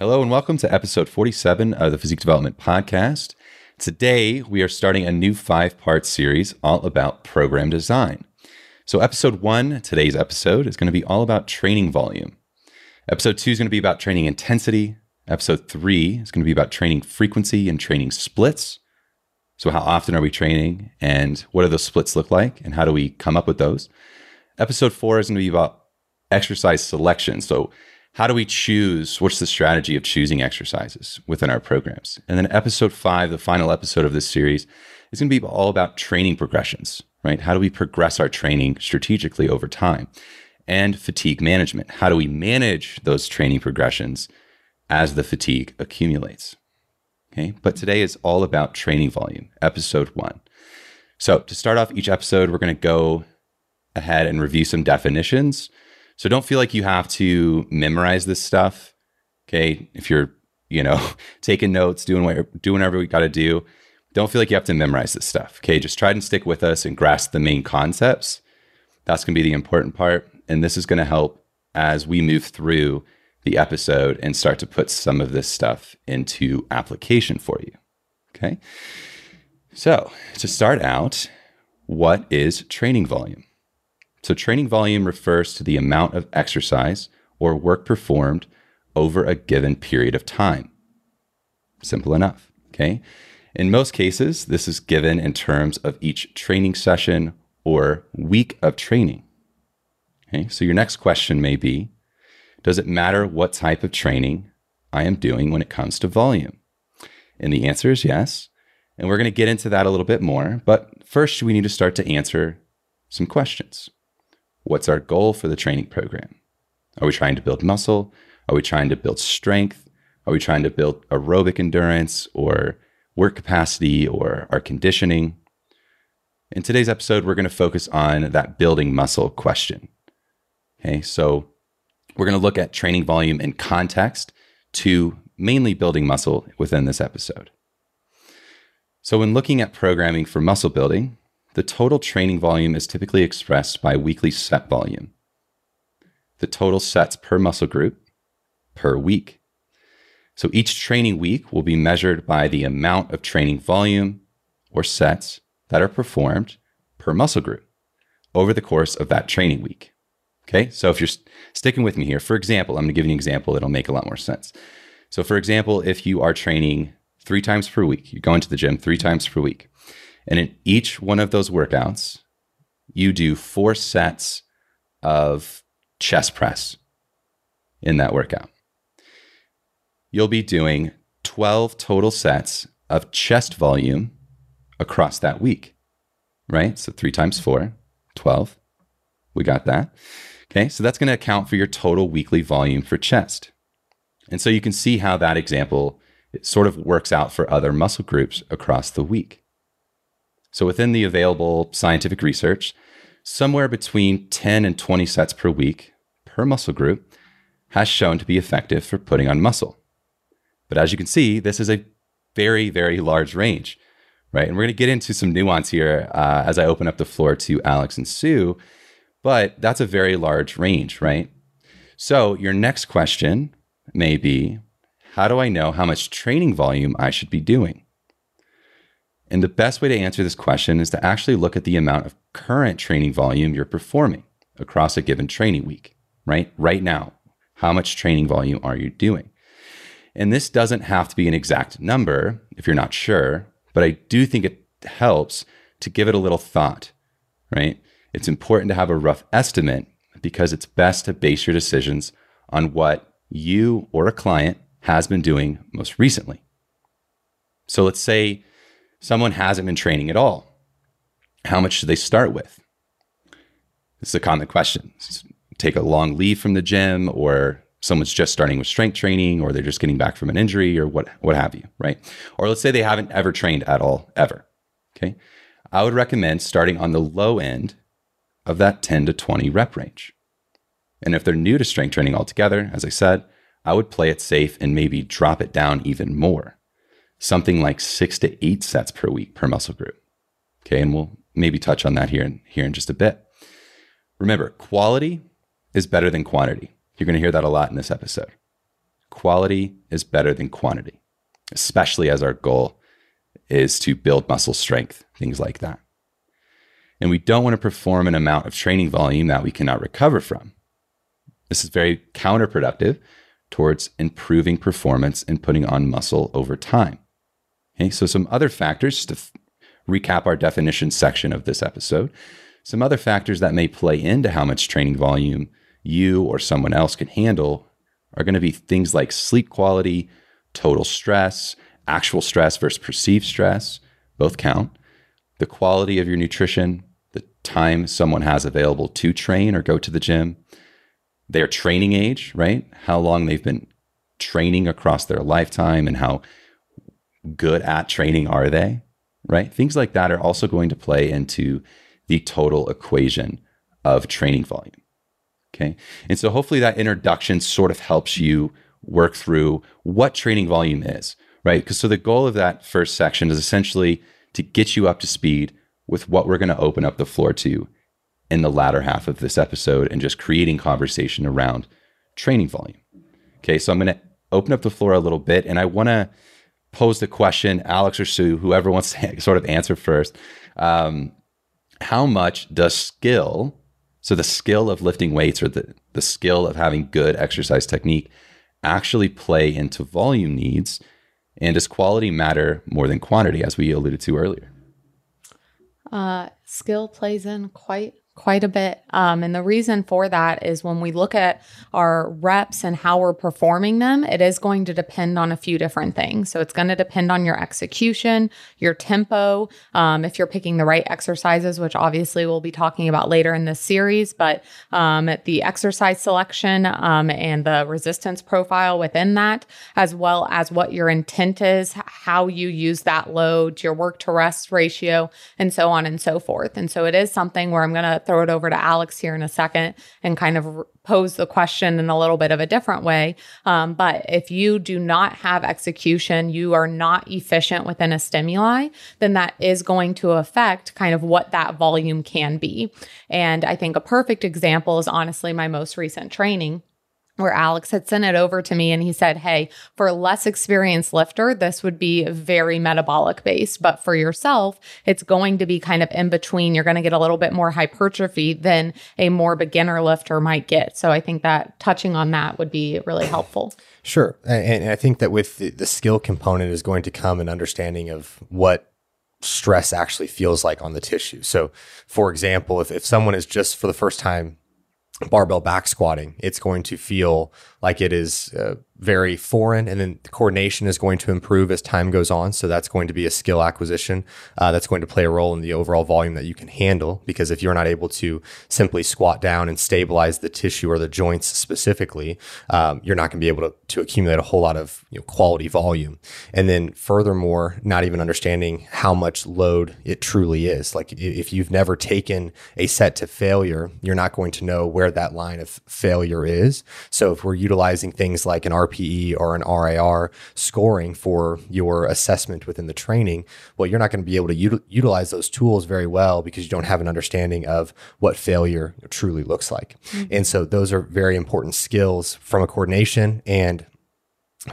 Hello, and welcome to episode 47 of the Physique Development Podcast. Today, we are starting a new five part series all about program design. So, episode one, today's episode, is going to be all about training volume. Episode two is going to be about training intensity. Episode three is going to be about training frequency and training splits. So, how often are we training and what do those splits look like and how do we come up with those? Episode four is going to be about exercise selection. So, how do we choose? What's the strategy of choosing exercises within our programs? And then episode five, the final episode of this series, is going to be all about training progressions, right? How do we progress our training strategically over time? And fatigue management. How do we manage those training progressions as the fatigue accumulates? Okay. But today is all about training volume, episode one. So to start off each episode, we're going to go ahead and review some definitions so don't feel like you have to memorize this stuff. Okay. If you're, you know, taking notes, doing what, doing whatever we got to do, don't feel like you have to memorize this stuff. Okay. Just try and stick with us and grasp the main concepts. That's going to be the important part. And this is going to help as we move through the episode and start to put some of this stuff into application for you. Okay. So to start out, what is training volume? So, training volume refers to the amount of exercise or work performed over a given period of time. Simple enough. Okay. In most cases, this is given in terms of each training session or week of training. Okay. So, your next question may be Does it matter what type of training I am doing when it comes to volume? And the answer is yes. And we're going to get into that a little bit more. But first, we need to start to answer some questions. What's our goal for the training program? Are we trying to build muscle? Are we trying to build strength? Are we trying to build aerobic endurance or work capacity or our conditioning? In today's episode, we're going to focus on that building muscle question. Okay, so we're going to look at training volume in context to mainly building muscle within this episode. So, when looking at programming for muscle building, the total training volume is typically expressed by weekly set volume. The total sets per muscle group per week. So each training week will be measured by the amount of training volume or sets that are performed per muscle group over the course of that training week. Okay, so if you're sticking with me here, for example, I'm gonna give you an example that'll make a lot more sense. So, for example, if you are training three times per week, you're going to the gym three times per week, and in each one of those workouts, you do four sets of chest press in that workout. You'll be doing 12 total sets of chest volume across that week, right? So three times four, 12. We got that. Okay, so that's going to account for your total weekly volume for chest. And so you can see how that example sort of works out for other muscle groups across the week. So, within the available scientific research, somewhere between 10 and 20 sets per week per muscle group has shown to be effective for putting on muscle. But as you can see, this is a very, very large range, right? And we're going to get into some nuance here uh, as I open up the floor to Alex and Sue, but that's a very large range, right? So, your next question may be How do I know how much training volume I should be doing? And the best way to answer this question is to actually look at the amount of current training volume you're performing across a given training week, right? Right now, how much training volume are you doing? And this doesn't have to be an exact number if you're not sure, but I do think it helps to give it a little thought, right? It's important to have a rough estimate because it's best to base your decisions on what you or a client has been doing most recently. So let's say someone hasn't been training at all. How much should they start with? Is a common question. Take a long leave from the gym, or someone's just starting with strength training, or they're just getting back from an injury, or what, what have you, right? Or let's say they haven't ever trained at all, ever. Okay. I would recommend starting on the low end of that 10 to 20 rep range. And if they're new to strength training altogether, as I said, I would play it safe and maybe drop it down even more something like six to eight sets per week per muscle group. Okay, and we'll maybe touch on that here in, here in just a bit. Remember, quality is better than quantity. You're going to hear that a lot in this episode. quality is better than quantity, especially as our goal is to build muscle strength, things like that. And we don't want to perform an amount of training volume that we cannot recover from. This is very counterproductive towards improving performance and putting on muscle over time. Okay, so some other factors to f- recap our definition section of this episode. Some other factors that may play into how much training volume you or someone else can handle are going to be things like sleep quality, total stress, actual stress versus perceived stress, both count, the quality of your nutrition, the time someone has available to train or go to the gym, their training age, right? How long they've been training across their lifetime and how good at training are they, right? Things like that are also going to play into the total equation of training volume. Okay. And so hopefully that introduction sort of helps you work through what training volume is, right? Because so the goal of that first section is essentially to get you up to speed with what we're going to open up the floor to in the latter half of this episode and just creating conversation around training volume. Okay, so I'm going to open up the floor a little bit and I want to pose the question, Alex or Sue, whoever wants to sort of answer first. Um, how much does skill, so the skill of lifting weights or the, the skill of having good exercise technique, actually play into volume needs? And does quality matter more than quantity, as we alluded to earlier? Uh, skill plays in quite quite a bit. Um, and the reason for that is when we look at our reps and how we're performing them, it is going to depend on a few different things. So it's going to depend on your execution, your tempo, um, if you're picking the right exercises, which obviously we'll be talking about later in this series, but um, the exercise selection um, and the resistance profile within that, as well as what your intent is, how you use that load, your work to rest ratio, and so on and so forth. And so it is something where I'm going to throw it over to Alex here in a second and kind of pose the question in a little bit of a different way. Um, but if you do not have execution, you are not efficient within a stimuli, then that is going to affect kind of what that volume can be. And I think a perfect example is honestly my most recent training where Alex had sent it over to me and he said, Hey, for a less experienced lifter, this would be very metabolic based. But for yourself, it's going to be kind of in between. You're going to get a little bit more hypertrophy than a more beginner lifter might get. So I think that touching on that would be really helpful. Sure. And, I think that with the, skill component is going to come an understanding of what stress actually feels like on the tissue. So, for example, if, if someone is just for the first time barbell back squatting, it's going to feel like it is uh, very foreign. And then the coordination is going to improve as time goes on. So that's going to be a skill acquisition uh, that's going to play a role in the overall volume that you can handle. Because if you're not able to simply squat down and stabilize the tissue or the joints specifically, um, you're not going to be able to, to accumulate a whole lot of you know, quality volume. And then furthermore, not even understanding how much load it truly is. Like if you've never taken a set to failure, you're not going to know where that line of failure is. So if we're utilizing things like an RPE or an RIR scoring for your assessment within the training, well, you're not going to be able to util- utilize those tools very well because you don't have an understanding of what failure truly looks like. Mm-hmm. And so those are very important skills from a coordination and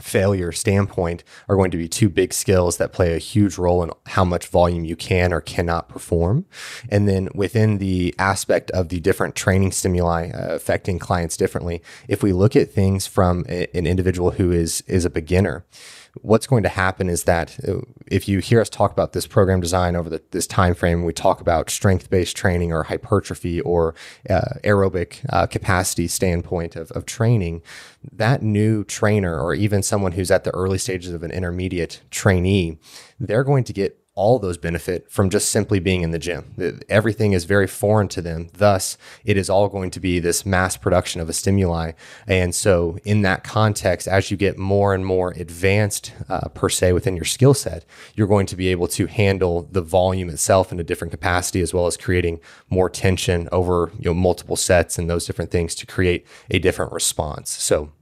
failure standpoint are going to be two big skills that play a huge role in how much volume you can or cannot perform. And then within the aspect of the different training stimuli uh, affecting clients differently, if we look at things from a, an individual who is is a beginner, what's going to happen is that uh, if you hear us talk about this program design over the, this time frame, we talk about strength-based training or hypertrophy or uh, aerobic uh, capacity standpoint of, of training, that new trainer or even someone who's at the early stages of an intermediate trainee, they're going to get all those benefit from just simply being in the gym. Everything is very foreign to them. Thus, it is all going to be this mass production of a stimuli. And so, in that context, as you get more and more advanced, uh, per se, within your skill set, you're going to be able to handle the volume itself in a different capacity, as well as creating more tension over you know multiple sets and those different things to create a different response. So,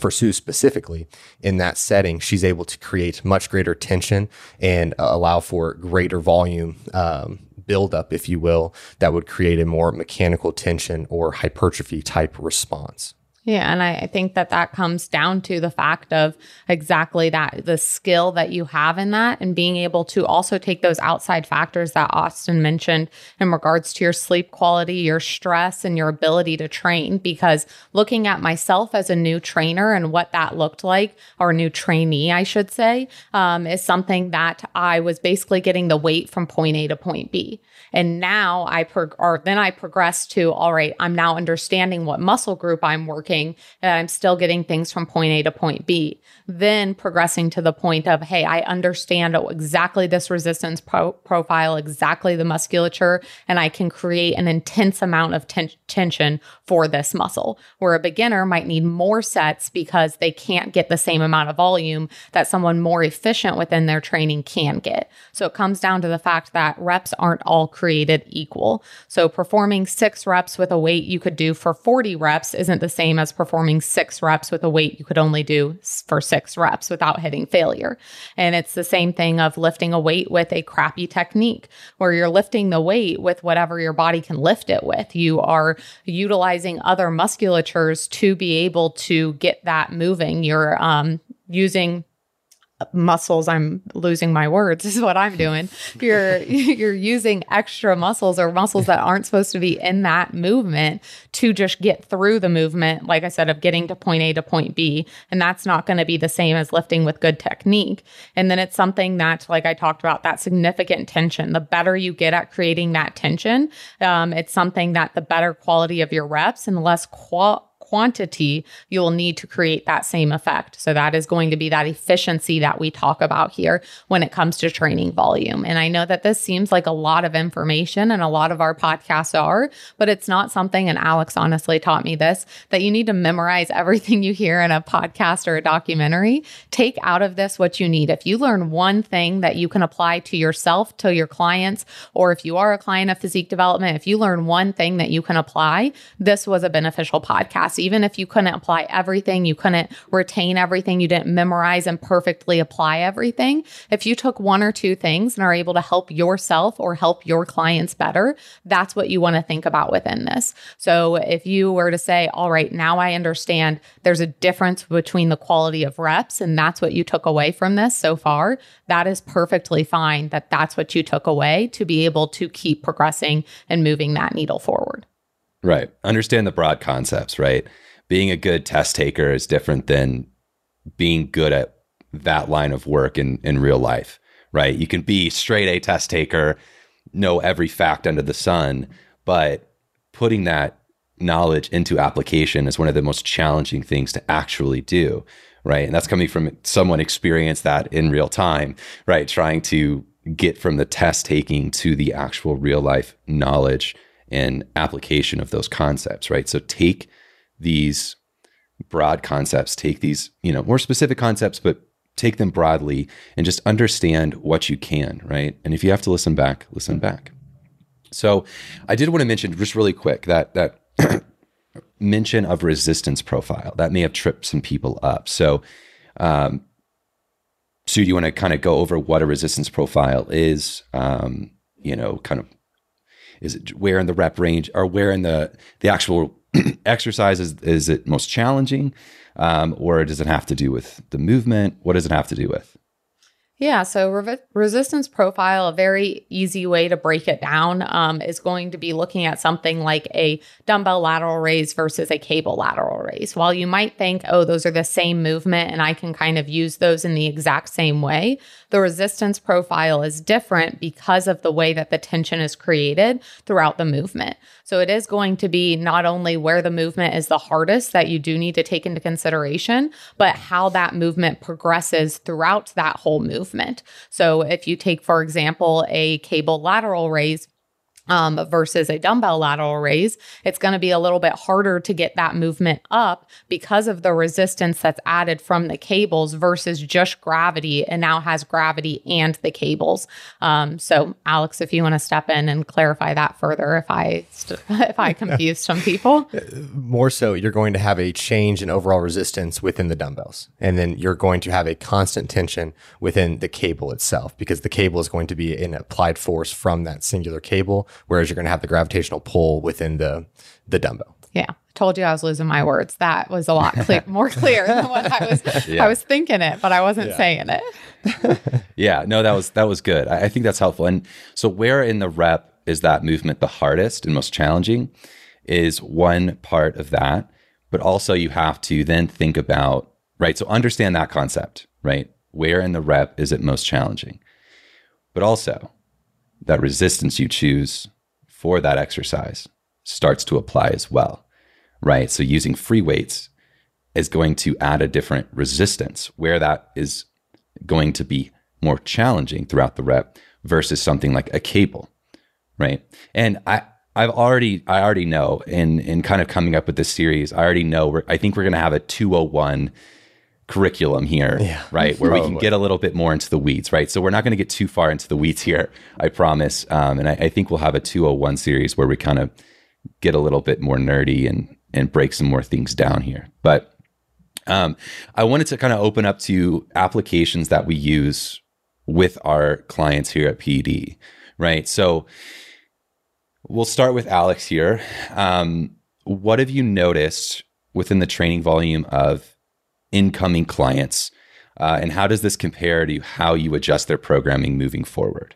for Sue specifically, in that setting, she's able to create much greater tension and uh, allow for greater volume um, buildup, if you will, that would create a more mechanical tension or hypertrophy type response. Yeah, and I, think that that comes down to the fact of exactly that the skill that you have in that and being able to also take those outside factors that Austin mentioned in regards to your sleep quality, your stress, and your ability to train. Because looking at myself as a new trainer and what that looked like, or new trainee, I should say, um, is something that I was basically getting the weight from point A to point B. And now I, prog- or then I progress to, all right, I'm now understanding what muscle group I'm working and I'm still getting things from point A to point B. Then progressing to the point of, hey, I understand exactly this resistance pro- profile, exactly the musculature, and I can create an intense amount of ten- tension for this muscle. Where a beginner might need more sets because they can't get the same amount of volume that someone more efficient within their training can get. So it comes down to the fact that reps aren't all created equal. So performing six reps with a weight you could do for 40 reps isn't the same as performing six reps with a weight you could only do for six reps without hitting failure. And it's the same thing of lifting a weight with a crappy technique where you're lifting the weight with whatever your body can lift it with. You are utilizing other musculatures to be able to get that moving. You're um, using muscles i'm losing my words is what i'm doing. You're you're using extra muscles or muscles that aren't supposed to be in that movement to just get through the movement like i said of getting to point a to point b. And that's not going to be the same as lifting with good technique. And then it's something that like i talked about that significant tension. The better you get at creating that tension um, it's something that the better quality of your reps and the less qual quantity you will need to create that same effect. So that is going to be that efficiency that we talk about here when it comes to training volume. And I know that this seems like a lot of information and a lot of our podcasts are, but it's not something, and Alex honestly taught me this, that you need to memorize everything you hear in a podcast or a documentary. Take out of this what you need. If you learn one thing that you can apply to yourself, to your clients, or if you are a client of physique development, if you learn one thing that you can apply, this was a beneficial podcast even if you couldn't apply everything, you couldn't retain everything, you didn't memorize and perfectly apply everything. If you took one or two things and are able to help yourself or help your clients better, that's what you want to think about within this. So if you were to say, all right, now I understand there's a difference between the quality of reps and that's what you took away from this so far, that is perfectly fine that that's what you took away to be able to keep progressing and moving that needle forward. Right. Understand the broad concepts, right? Being a good test taker is different than being good at that line of work in, in real life, right? You can be straight A test taker, know every fact under the sun, but putting that knowledge into application is one of the most challenging things to actually do, right? And that's coming from someone experienced that in real time, right? Trying to get from the test taking to the actual real life knowledge and application of those concepts, right? So take these broad concepts, take these, you know, more specific concepts, but take them broadly and just understand what you can, right? And if you have to listen back, listen back. So I did want to mention just really quick that that mention of resistance profile that may have tripped some people up. So um so do you want to kind of go over what a resistance profile is, um, you know, kind of is it where in the rep range or where in the the actual exercise is, is it most challenging? Um, or does it have to do with the movement? What does it have to do with? Yeah, so re- resistance profile, a very easy way to break it down um, is going to be looking at something like a dumbbell lateral raise versus a cable lateral raise. While you might think, oh, those are the same movement and I can kind of use those in the exact same way, the resistance profile is different because of the way that the tension is created throughout the movement. So it is going to be not only where the movement is the hardest that you do need to take into consideration, but how that movement progresses throughout that whole movement. So if you take, for example, a cable lateral raise, um, versus a dumbbell lateral raise, it's going to be a little bit harder to get that movement up because of the resistance that's added from the cables versus just gravity and now has gravity and the cables. Um, so, Alex, if you want to step in and clarify that further, if I st- if I confused some people, more so, you're going to have a change in overall resistance within the dumbbells, and then you're going to have a constant tension within the cable itself because the cable is going to be an applied force from that singular cable whereas you're going to have the gravitational pull within the the dumbbell. Yeah. Told you I was losing my words. That was a lot clear, more clear than what I was Yeah. I was thinking it, but I wasn't Yeah. saying it. Yeah, no, that was that was good. I, I think that's helpful. And so, where in the rep is that movement the hardest and most challenging? Is one part of that, but also you have to then think about right. So understand that concept, right? Where in the rep is it most challenging? But also, that resistance you choose for that exercise starts to apply as well, right? So using free weights is going to add a different resistance where that is going to be more challenging throughout the rep versus something like a cable, right? And I I've already I already know in in kind of coming up with this series, I already know I think we're going to have a 201 curriculum here, Yeah, right? Where we can get a little bit more into the weeds, right? So we're not going to get too far into the weeds here, I promise. Um, and I, I think we'll have a 201 series where we kind of get a little bit more nerdy and and break some more things down here. But um, I wanted to kind of open up to applications that we use with our clients here at PD, right? So we'll start with Alex here. Um, what have you noticed within the training volume of incoming clients? Uh, and how does this compare to how you adjust their programming moving forward?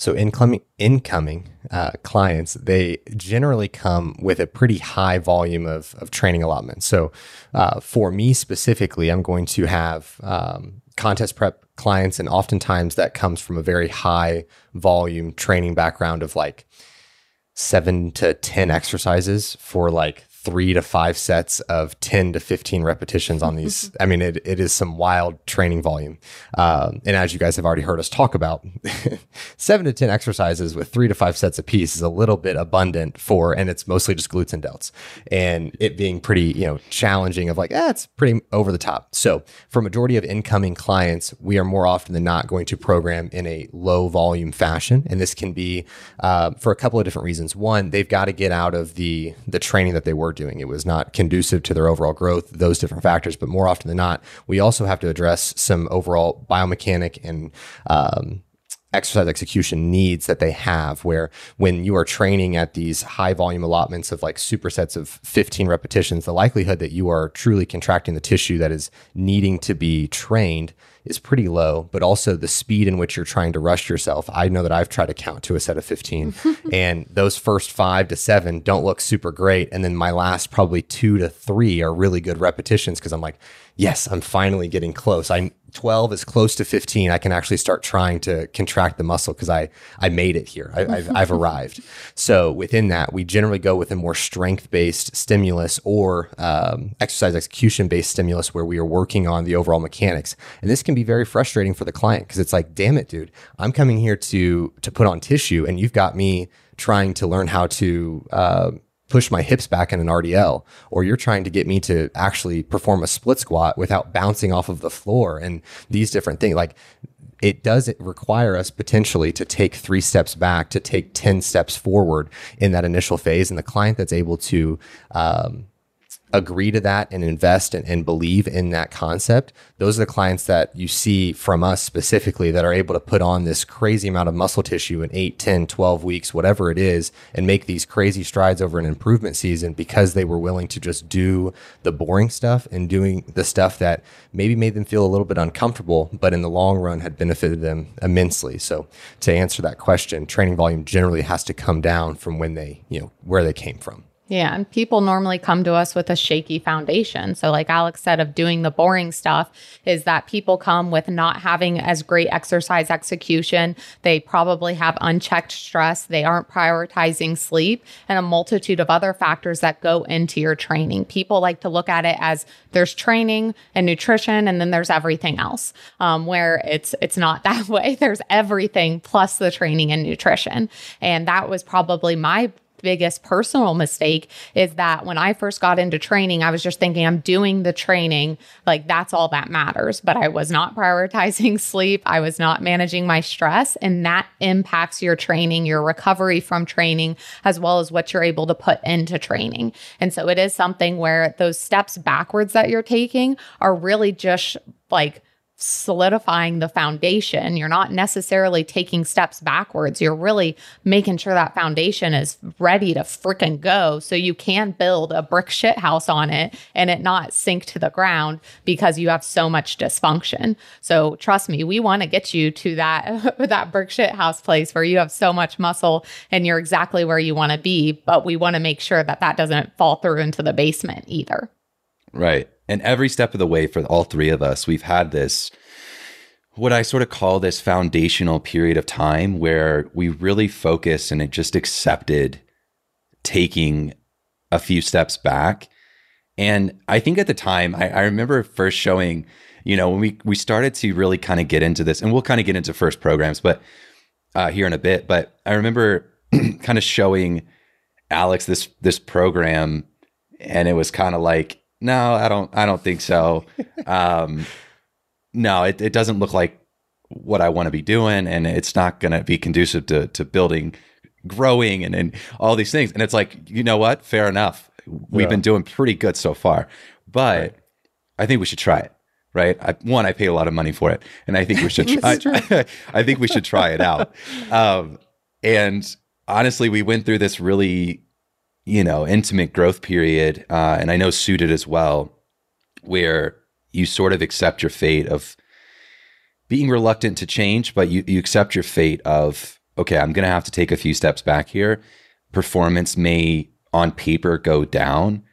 So incoming incoming uh, clients, they generally come with a pretty high volume of, of training allotment. So uh, for me specifically, I'm going to have um, contest prep clients, and oftentimes that comes from a very high volume training background of like seven to 10 exercises for like three to five sets of 10 to 15 repetitions on these. I mean, it, it is some wild training volume. Um, and as you guys have already heard us talk about, seven to 10 exercises with three to five sets a piece is a little bit abundant for, and it's mostly just glutes and delts. And it being pretty, you know, challenging of like, eh, it's pretty over the top. So for majority of incoming clients, we are more often than not going to program in a low volume fashion. And this can be uh, for a couple of different reasons. One, they've got to get out of the the training that they were doing. It was not conducive to their overall growth, those different factors. But more often than not, we also have to address some overall biomechanic and um, exercise execution needs that they have where when you are training at these high volume allotments of like supersets of 15 repetitions the likelihood that you are truly contracting the tissue that is needing to be trained is pretty low but also the speed in which you're trying to rush yourself. I know that i've tried to count to a set of 15 and those first five to seven don't look super great and then my last probably two to three are really good repetitions because i'm like yes i'm finally getting close. I'm 12 is close to 15 i can actually start trying to contract the muscle because i i made it here. I, I've, I've arrived. So within that we generally go with a more strength based stimulus or um, exercise execution based stimulus where we are working on the overall mechanics. And this can be very frustrating for the client because it's like damn it dude i'm coming here to to put on tissue and you've got me trying to learn how to uh, push my hips back in an RDL, or you're trying to get me to actually perform a split squat without bouncing off of the floor and these different things. Like it does require us potentially to take three steps back, to take 10 steps forward in that initial phase. And the client that's able to, um, agree to that and invest and, and believe in that concept, those are the clients that you see from us specifically that are able to put on this crazy amount of muscle tissue in 8, 10, 12 weeks, whatever it is, and make these crazy strides over an improvement season because they were willing to just do the boring stuff and doing the stuff that maybe made them feel a little bit uncomfortable, but in the long run had benefited them immensely. So to answer that question, training volume generally has to come down from when they, you know, where they came from. Yeah, and people normally come to us with a shaky foundation. So, like Alex said, of doing the boring stuff, is that people come with not having as great exercise execution. They probably have unchecked stress. They aren't prioritizing sleep and a multitude of other factors that go into your training. People like to look at it as there's training and nutrition, and then there's everything else. Um, where it's it's not that way. There's everything plus the training and nutrition, and that was probably my biggest personal mistake is that when I first got into training, I was just thinking I'm doing the training, like that's all that matters. But I was not prioritizing sleep. I was not managing my stress. And that impacts your training, your recovery from training, as well as what you're able to put into training. And so it is something where those steps backwards that you're taking are really just like, solidifying the foundation. You're not necessarily taking steps backwards. You're really making sure that foundation is ready to freaking go so you can build a brick shit house on it and it not sink to the ground because you have so much dysfunction. So trust me, we want to get you to that that brick shit house place where you have so much muscle and you're exactly where you want to be, but we want to make sure that that doesn't fall through into the basement either. Right. And every step of the way for all three of us, we've had this, what I sort of call this foundational period of time where we really focus and it just accepted taking a few steps back. And I think at the time, I, I remember first showing, you know, when we, we started to really kind of get into this, and we'll kind of get into first programs, but uh, here in a bit. But I remember kind of showing Alex this this program, and it was kind of like, no, I don't. I don't think so. um, no, it, it doesn't look like what I want to be doing, and it's not going to be conducive to to building, growing, and and all these things. And it's like, you know what? Fair enough. We've Yeah. been doing pretty good so far, but I think we should try it. Right? I, one, I pay a lot of money for it, and I think we should. Try, I, I think we should try it out. Um, and honestly, we went through this really you know, intimate growth period, uh, and I know Sue did as well, where you sort of accept your fate of being reluctant to change, but you, you accept your fate of, okay, I'm going to have to take a few steps back here. Performance may on paper go down,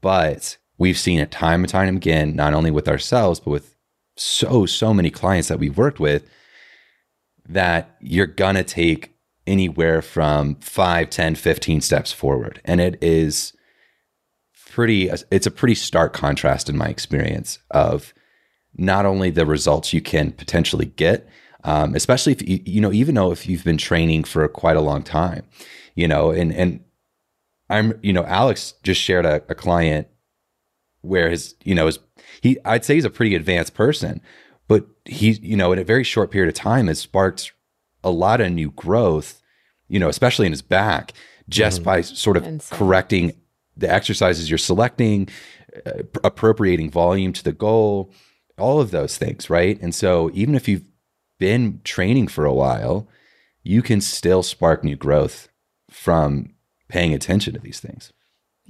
but we've seen it time and time again, not only with ourselves, but with so, so many clients that we've worked with that you're going to take anywhere from 5 10 15 steps forward. And it is pretty it's a pretty stark contrast in my experience of not only the results you can potentially get um, especially if you, you know even though if you've been training for quite a long time you know and and i'm you know alex just shared a, a client where his you know his he i'd say he's a pretty advanced person but he you know in a very short period of time has sparked a lot of new growth, you know, especially in his back, just by sort of Insane. correcting the exercises you're selecting, uh, appropriating volume to the goal, all of those things, right? And so even if you've been training for a while, you can still spark new growth from paying attention to these things.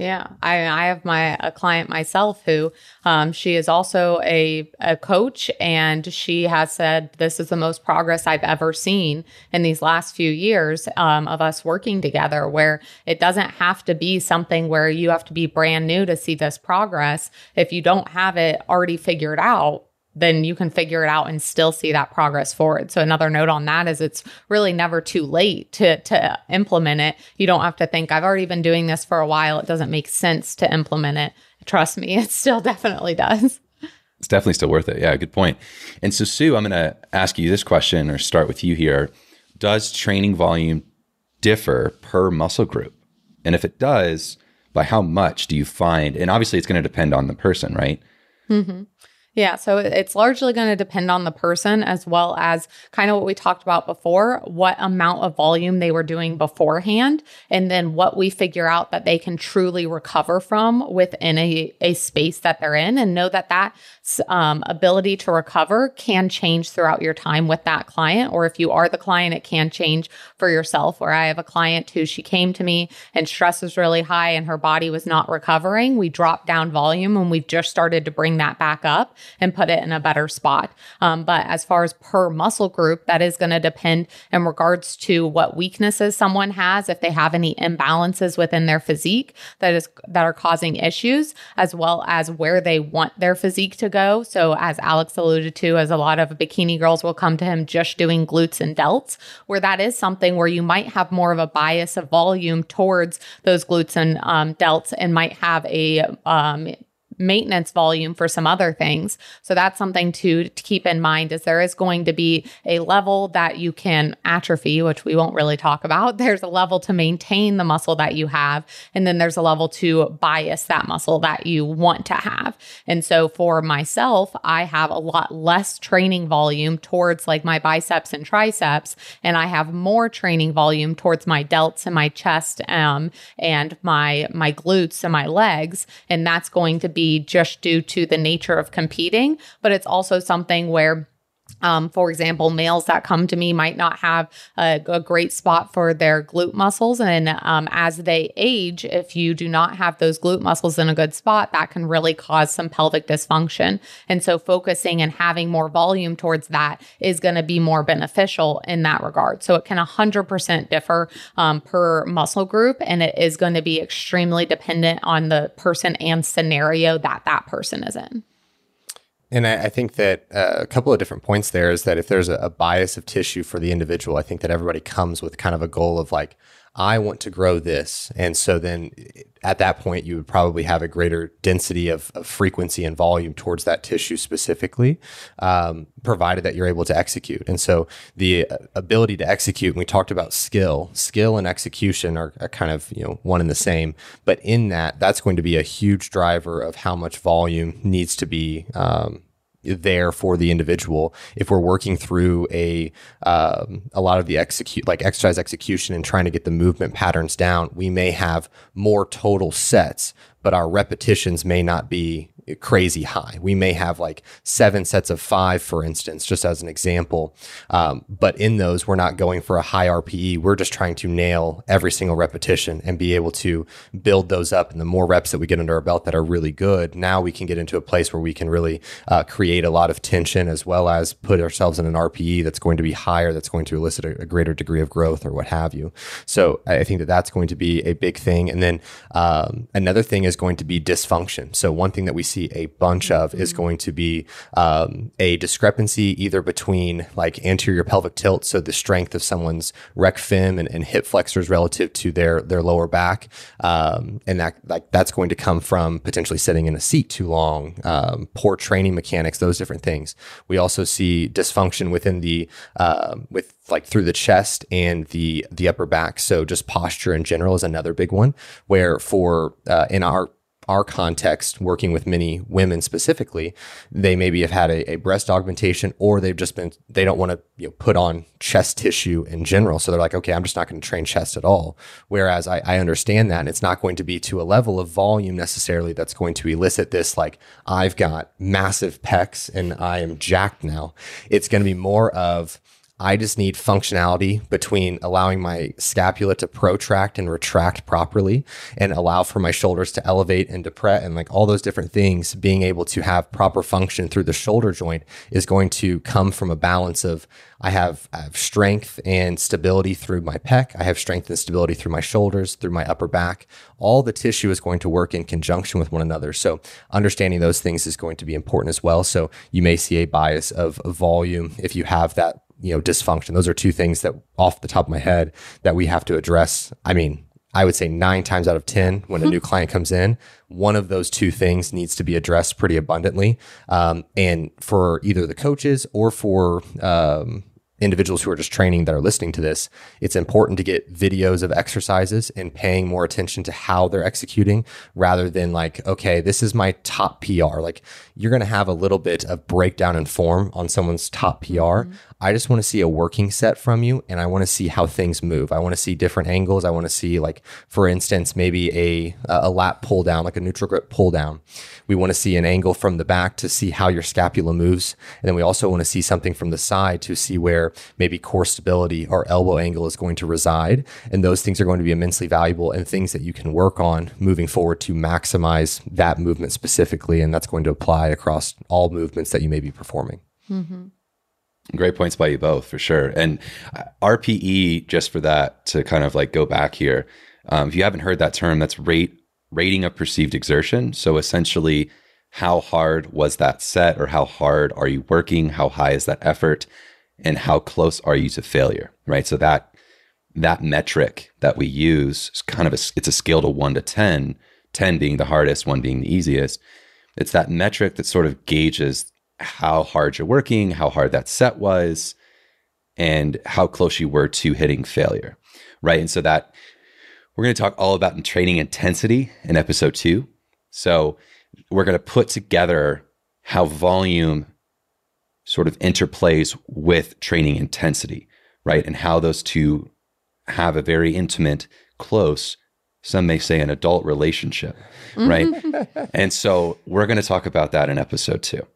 Yeah, I, I have my a client myself who um, she is also a, a coach, and she has said this is the most progress I've ever seen in these last few years um, of us working together. Where it doesn't have to be something where you have to be brand new to see this progress. If you don't have it already figured out, then you can figure it out and still see that progress forward. So another note on that is it's really never too late to to implement it. You don't have to think I've already been doing this for a while. It doesn't make sense to implement it. Trust me, it still definitely does. It's definitely still worth it. Yeah, good point. And so, Sue, I'm going to ask you this question or start with you here. Does training volume differ per muscle group? And if it does, by how much do you find? And obviously, it's going to depend on the person, right? Mm-hmm. Yeah, so it's largely going to depend on the person as well as kind of what we talked about before, what amount of volume they were doing beforehand, and then what we figure out that they can truly recover from within a, a space that they're in, and know that that um, ability to recover can change throughout your time with that client. Or if you are the client, it can change for yourself. Where I have a client who she came to me and stress was really high and her body was not recovering. We dropped down volume and we've just started to bring that back up and put it in a better spot. Um, but as far as per muscle group, that is going to depend in regards to what weaknesses someone has, if they have any imbalances within their physique that is that are causing issues, as well as where they want their physique to go. So as Alex alluded to, as a lot of bikini girls will come to him just doing glutes and delts, where that is something where you might have more of a bias of volume towards those glutes and um, delts and might have a um, maintenance volume for some other things. So that's something to, to keep in mind is there is going to be a level that you can atrophy, which we won't really talk about. There's a level to maintain the muscle that you have, and then there's a level to bias that muscle that you want to have. And so for myself, I have a lot less training volume towards like my biceps and triceps, and I have more training volume towards my delts and my chest um, and my my glutes and my legs, and that's going to be just due to the nature of competing, but it's also something where um, for example, males that come to me might not have a, a great spot for their glute muscles. And um, as they age, if you do not have those glute muscles in a good spot, that can really cause some pelvic dysfunction. And so, focusing and having more volume towards that is going to be more beneficial in that regard. So, it can 100% differ um, per muscle group, and it is going to be extremely dependent on the person and scenario that that person is in. And I, I think that uh, a couple of different points there is that if there's a, a, bias of tissue for the individual, I think that everybody comes with kind of a goal of like, I want to grow this. And so then at that point, you would probably have a greater density of, of frequency and volume towards that tissue specifically, um, provided that you're able to execute. And so the uh, ability to execute, and we talked about skill, skill and execution are, are kind of, you know, one and the same. But in that, that's going to be a huge driver of how much volume needs to be, um, there for the individual if we're working through a um, a lot of the execute like exercise execution and trying to get the movement patterns down we may have more total sets but our repetitions may not be crazy high. We may have like seven sets of five, for instance, just as an example. Um, but in those, we're not going for a high RPE. We're just trying to nail every single repetition and be able to build those up. And the more reps that we get under our belt that are really good, now we can get into a place where we can really uh, create a lot of tension as well as put ourselves in an RPE that's going to be higher, that's going to elicit a, a greater degree of growth or what have you. So I think that that's going to be a big thing. And then um, another thing is going to be dysfunction. So one thing that we see see a bunch of is going to be um, a discrepancy either between like anterior pelvic tilt, so the strength of someone's rec fem and, and hip flexors relative to their their lower back, um, and that like that's going to come from potentially sitting in a seat too long, um, poor training mechanics, those different things. We also see dysfunction within the uh, with like through the chest and the the upper back. So just posture in general is another big one. Where for uh, in our our context, working with many women specifically, they maybe have had a, a breast augmentation or they've just been, they don't want to you know, put on chest tissue in general. So they're like, okay, I'm just not going to train chest at all. Whereas I, I understand that and it's not going to be to a level of volume necessarily that's going to elicit this, like, I've got massive pecs and I am jacked now. It's going to be more of, I just need functionality between allowing my scapula to protract and retract properly and allow for my shoulders to elevate and depress and like all those different things being able to have proper function through the shoulder joint is going to come from a balance of I have, I have strength and stability through my pec. I have strength and stability through my shoulders, through my upper back. All the tissue is going to work in conjunction with one another. So understanding those things is going to be important as well. So you may see a bias of, of volume if you have that you know dysfunction those are two things that off the top of my head that we have to address i mean i would say nine times out of ten when a new client comes in one of those two things needs to be addressed pretty abundantly um, and for either the coaches or for um, individuals who are just training that are listening to this, it's important to get videos of exercises and paying more attention to how they're executing rather than like, okay, this is my top PR. Like you're going to have a little bit of breakdown in form on someone's top PR. Mm-hmm. I just want to see a working set from you and I want to see how things move. I want to see different angles. I want to see like, for instance, maybe a, a lat pull down, like a neutral grip pull down. We want to see an angle from the back to see how your scapula moves. And then we also want to see something from the side to see where maybe core stability or elbow angle is going to reside. And those things are going to be immensely valuable and things that you can work on moving forward to maximize that movement specifically. And that's going to apply across all movements that you may be performing. Mm-hmm. Great points by you both for sure. And uh, RPE, just for that to kind of like go back here, um, if you haven't heard that term, that's rate rating of perceived exertion. So essentially, how hard was that set or how hard are you working? How high is that effort? And how close are you to failure? Right. So that that metric that we use is kind of a it's a scale to one to 10, 10 being the hardest, one being the easiest. It's that metric that sort of gauges how hard you're working, how hard that set was, and how close you were to hitting failure. Right. And so that we're going to talk all about training intensity in episode two. So we're going to put together how volume sort of interplays with training intensity, right? And how those two have a very intimate, close some may say an adult relationship, right? and so we're going to talk about that in episode two.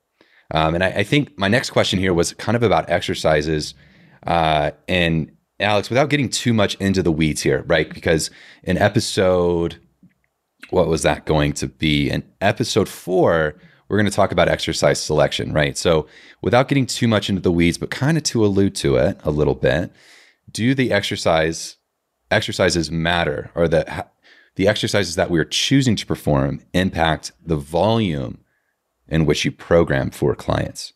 Um, and I, I, think my next question here was kind of about exercises. Uh, and Alex, without getting too much into the weeds here, right? Because in episode, what was that going to be? In episode four, we're going to talk about exercise selection, right? So without getting too much into the weeds, but kind of to allude to it a little bit, do the exercise exercises matter or the the exercises that we're choosing to perform impact the volume in which you program for clients.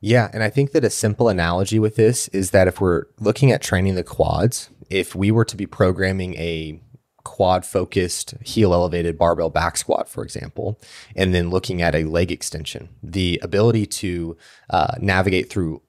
Yeah. And I think that a simple analogy with this is that if we're looking at training the quads, if we were to be programming a quad focused heel elevated barbell back squat, for example, and then looking at a leg extension, the ability to uh, navigate through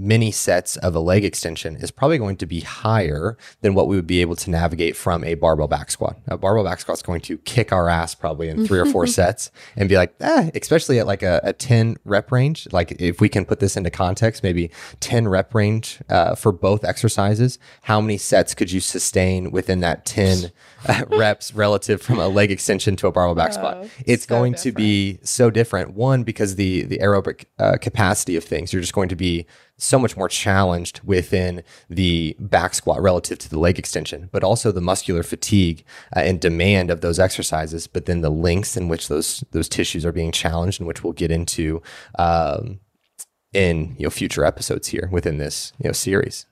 many sets of a leg extension is probably going to be higher than what we would be able to navigate from a barbell back squat. A barbell back squat is going to kick our ass probably in three or four sets and be like, eh, especially at like a, a, 10 rep range. Like if we can put this into context, maybe 10 rep range uh, for both exercises, how many sets could you sustain within that 10 uh, reps relative from a leg extension to a barbell back squat? Oh, it's so going different. to be so different. One, because the, the aerobic uh, capacity of things, you're just going to be so much more challenged within the back squat relative to the leg extension, but also the muscular fatigue uh, and demand of those exercises, but then the lengths in which those those tissues are being challenged, and which we'll get into um, in you know future episodes here within this you know series.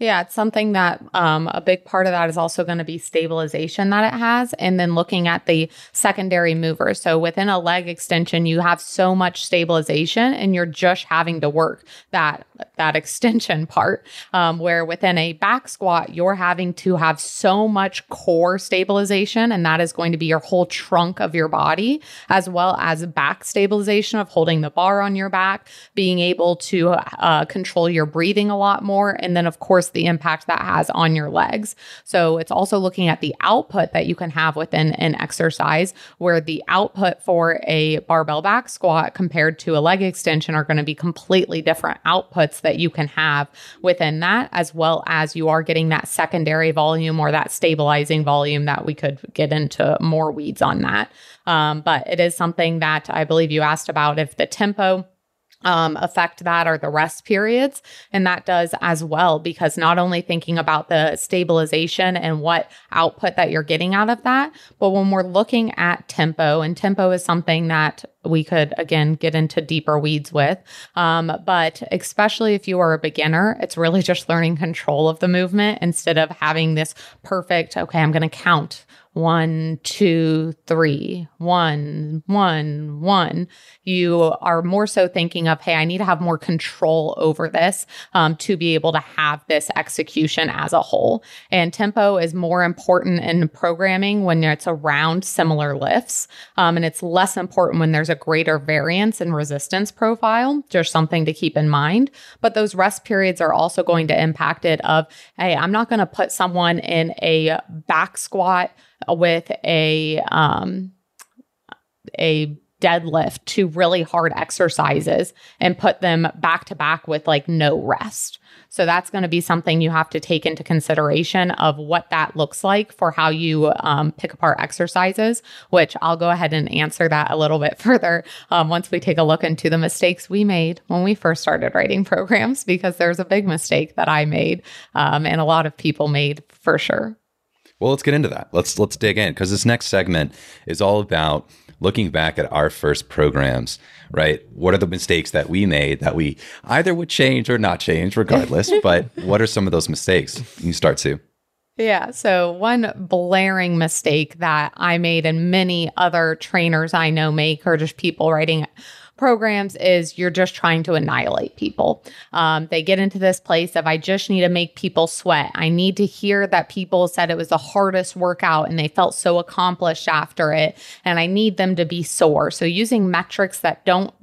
Yeah, it's something that um, a big part of that is also going to be stabilization that it has, and then looking at the secondary movers. So within a leg extension, you have so much stabilization, and you're just having to work that that extension part. Um, where within a back squat, you're having to have so much core stabilization, and that is going to be your whole trunk of your body, as well as back stabilization of holding the bar on your back, being able to uh, control your breathing a lot more, and then of course the impact that has on your legs. So it's also looking at the output that you can have within an exercise, where the output for a barbell back squat compared to a leg extension are going to be completely different outputs that you can have within that, as well as you are getting that secondary volume or that stabilizing volume that we could get into more weeds on that. Um, but it is something that I believe you asked about if the tempo um, affect that are the rest periods. And that does as well, because not only thinking about the stabilization and what output that you're getting out of that, but when we're looking at tempo, and tempo is something that we could again get into deeper weeds with. Um, but especially if you are a beginner, it's really just learning control of the movement instead of having this perfect, okay, I'm going to count one, two, three, one, one, one. You are more so thinking of, hey, I need to have more control over this um, to be able to have this execution as a whole. And tempo is more important in programming when it's around similar lifts. Um, and it's less important when there's a greater variance in resistance profile, just something to keep in mind. But those rest periods are also going to impact it of, hey, I'm not going to put someone in a back squat with a um, a deadlift to really hard exercises and put them back to back with like no rest. So that's going to be something you have to take into consideration of what that looks like for how you um, pick apart exercises, which I'll go ahead and answer that a little bit further um, once we take a look into the mistakes we made when we first started writing programs, because there's a big mistake that I made um, and a lot of people made for sure. Well, let's get into that. Let's let's dig in because this next segment is all about looking back at our first programs, right? What are the mistakes that we made that we either would change or not change, regardless? but what are some of those mistakes? You start to. Yeah. So, one blaring mistake that I made and many other trainers I know make, or just people writing programs is you're just trying to annihilate people. Um, they get into this place of, I just need to make people sweat. I need to hear that people said it was the hardest workout and they felt so accomplished after it. And I need them to be sore. So using metrics that don't,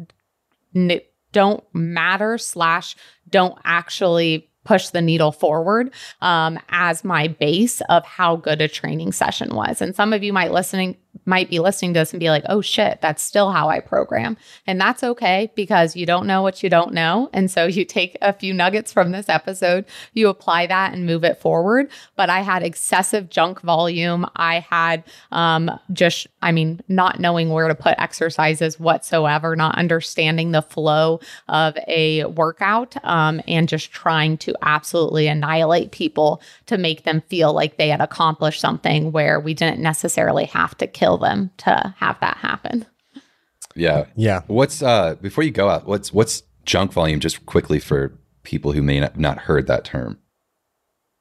don't matter slash don't actually push the needle forward um, as my base of how good a training session was. And some of you might listening might be listening to this and be like, oh shit, that's still how I program. And that's okay because you don't know what you don't know. And so you take a few nuggets from this episode, you apply that and move it forward. But I had excessive junk volume. I had um, just, I mean, not knowing where to put exercises whatsoever, not understanding the flow of a workout, um, and just trying to absolutely annihilate people to make them feel like they had accomplished something where we didn't necessarily have to kill them to have that happen. Yeah. Yeah. What's uh before you go out, what's what's junk volume just quickly for people who may not, not heard that term?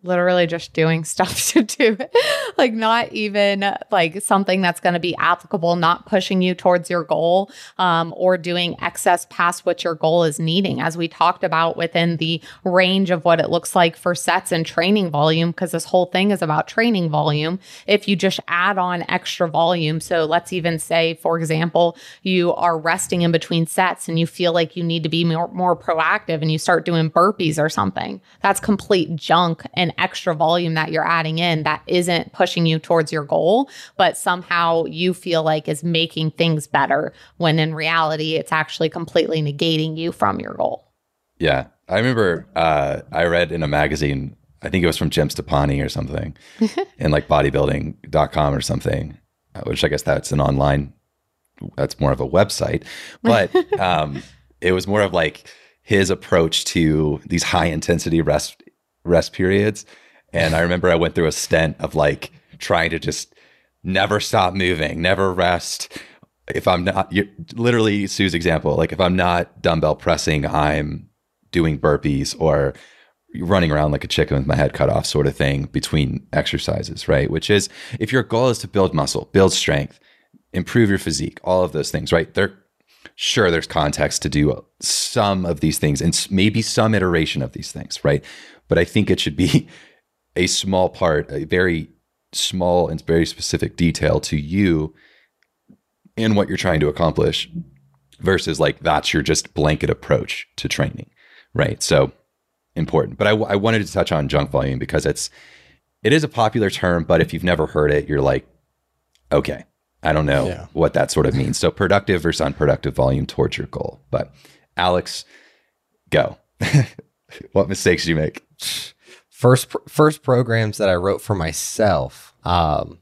Literally just doing stuff to do it. like not even like something that's going to be applicable, not pushing you towards your goal um, or doing excess past what your goal is needing, as we talked about within the range of what it looks like for sets and training volume, because this whole thing is about training volume. If you just add on extra volume, so let's even say, for example, you are resting in between sets and you feel like you need to be more, more proactive and you start doing burpees or something, that's complete junk and extra volume that you're adding in that isn't pushing you towards your goal, but somehow you feel like is making things better when in reality, it's actually completely negating you from your goal. Yeah. I remember uh, I read in a magazine, I think it was from Jim Stoppani or something, in like bodybuilding.com or something, uh, which I guess that's an online, that's more of a website. But um, it was more of like his approach to these high intensity rest rest periods. And I remember I went through a stint of like trying to just never stop moving, never rest. If I'm not, literally Sue's example, like if I'm not dumbbell pressing, I'm doing burpees or running around like a chicken with my head cut off, sort of thing between exercises, right? Which is if your goal is to build muscle, build strength, improve your physique, all of those things, right? There, sure, there's context to do some of these things and maybe some iteration of these things, right? but I think it should be a small part, a very small and very specific detail to you and what you're trying to accomplish versus like that's your just blanket approach to training, right? So important. But I, I wanted to touch on junk volume because it's it is a popular term, but if you've never heard it, you're like, okay, I don't know yeah. what that sort of means. So productive versus unproductive volume towards your goal. But Alex, go. what mistakes did you make? First, first programs that I wrote for myself. Um,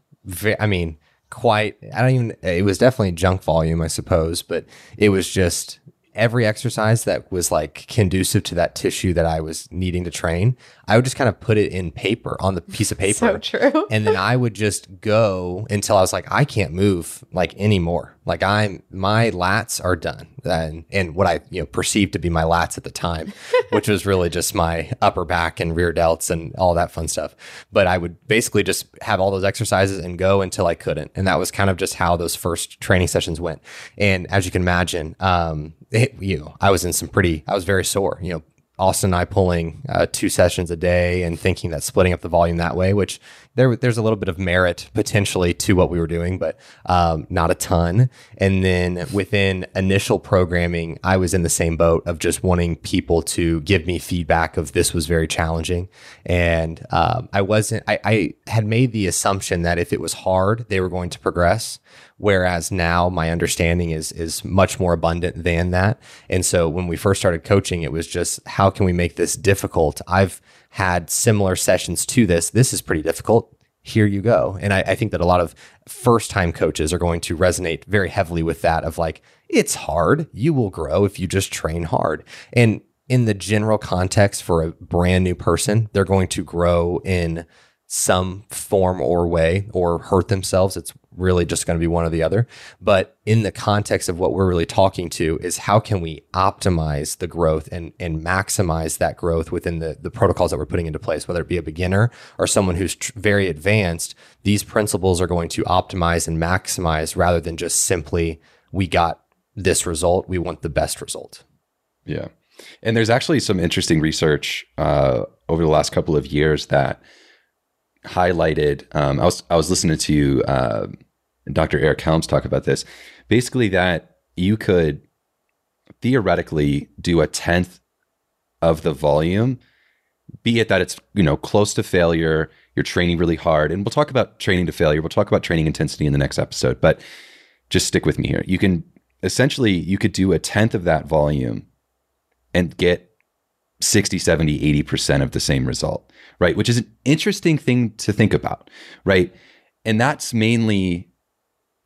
I mean, quite. I don't even. It was definitely junk volume, I suppose, but it was just every exercise that was like conducive to that tissue that I was needing to train, I would just kind of put it in paper on the piece of paper. so true. and then I would just go until I was like, I can't move like anymore. Like I'm my lats are done. And and what I, you know, perceived to be my lats at the time, which was really just my upper back and rear delts and all that fun stuff. But I would basically just have all those exercises and go until I couldn't. And that was kind of just how those first training sessions went. And as you can imagine, um, it, you know, I was in some pretty, I was very sore, you know, Austin and I pulling uh, two sessions a day and thinking that splitting up the volume that way, which there there's a little bit of merit potentially to what we were doing, but um, not a ton. And then within initial programming, I was in the same boat of just wanting people to give me feedback of this was very challenging, and um, I wasn't. I, I had made the assumption that if it was hard, they were going to progress. Whereas now my understanding is is much more abundant than that. And so when we first started coaching, it was just how can we make this difficult? I've had similar sessions to this. This is pretty difficult. Here you go. And I, I think that a lot of first time coaches are going to resonate very heavily with that of like, it's hard. You will grow if you just train hard. And in the general context for a brand new person, they're going to grow in some form or way or hurt themselves. It's really just going to be one or the other. But in the context of what we're really talking to is how can we optimize the growth and and maximize that growth within the the protocols that we're putting into place, whether it be a beginner or someone who's tr- very advanced. These principles are going to optimize and maximize rather than just simply we got this result. We want the best result. Yeah, and there's actually some interesting research uh, over the last couple of years that highlighted. Um, I was I was listening to uh, Dr. Eric Helms talk about this. Basically, that you could theoretically do a tenth of the volume, be it that it's you know close to failure, you're training really hard. And we'll talk about training to failure. We'll talk about training intensity in the next episode, but just stick with me here. You can essentially you could do a tenth of that volume and get 60, 70, 80% of the same result, right? Which is an interesting thing to think about, right? And that's mainly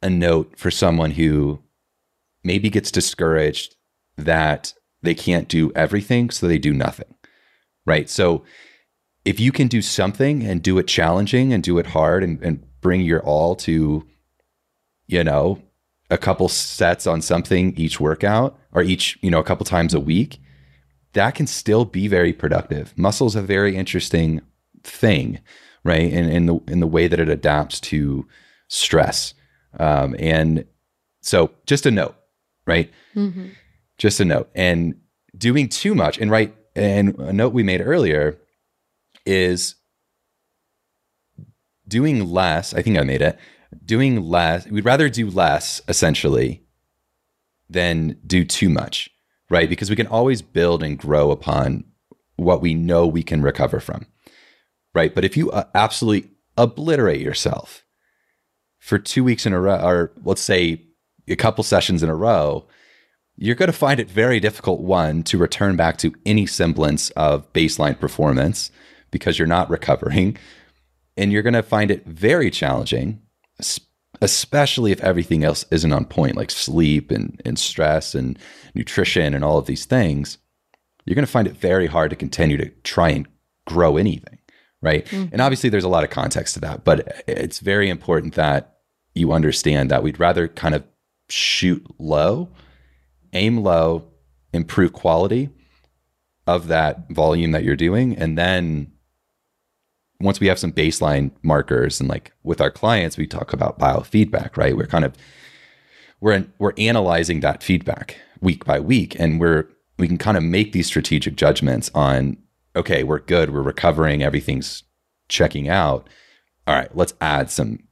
a note for someone who maybe gets discouraged that they can't do everything, so they do nothing, right? So if you can do something and do it challenging and do it hard and, and bring your all to, you know, a couple sets on something each workout or each, you know, a couple times a week, that can still be very productive. Muscle is a very interesting thing, right? In, in the in the way that it adapts to stress. Um, and so just a note, right? Mm-hmm. Just a note. And doing too much, and right, and a note we made earlier is doing less. I think I made it. Doing less, we'd rather do less essentially than do too much, right? Because we can always build and grow upon what we know we can recover from, right? But if you uh, absolutely obliterate yourself for two weeks in a row, or let's say a couple sessions in a row, you're going to find it very difficult, one, to return back to any semblance of baseline performance because you're not recovering. And you're going to find it very challenging, especially if everything else isn't on point, like sleep and, and stress and nutrition and all of these things. You're going to find it very hard to continue to try and grow anything. Right. Mm-hmm. And obviously, there's a lot of context to that, but it's very important that you understand that we'd rather kind of shoot low, aim low, improve quality of that volume that you're doing, and then once we have some baseline markers and like with our clients we talk about biofeedback right? We're kind of we're we're analyzing that feedback week by week and we're we can kind of make these strategic judgments on okay we're good we're recovering everything's checking out. All right let's add some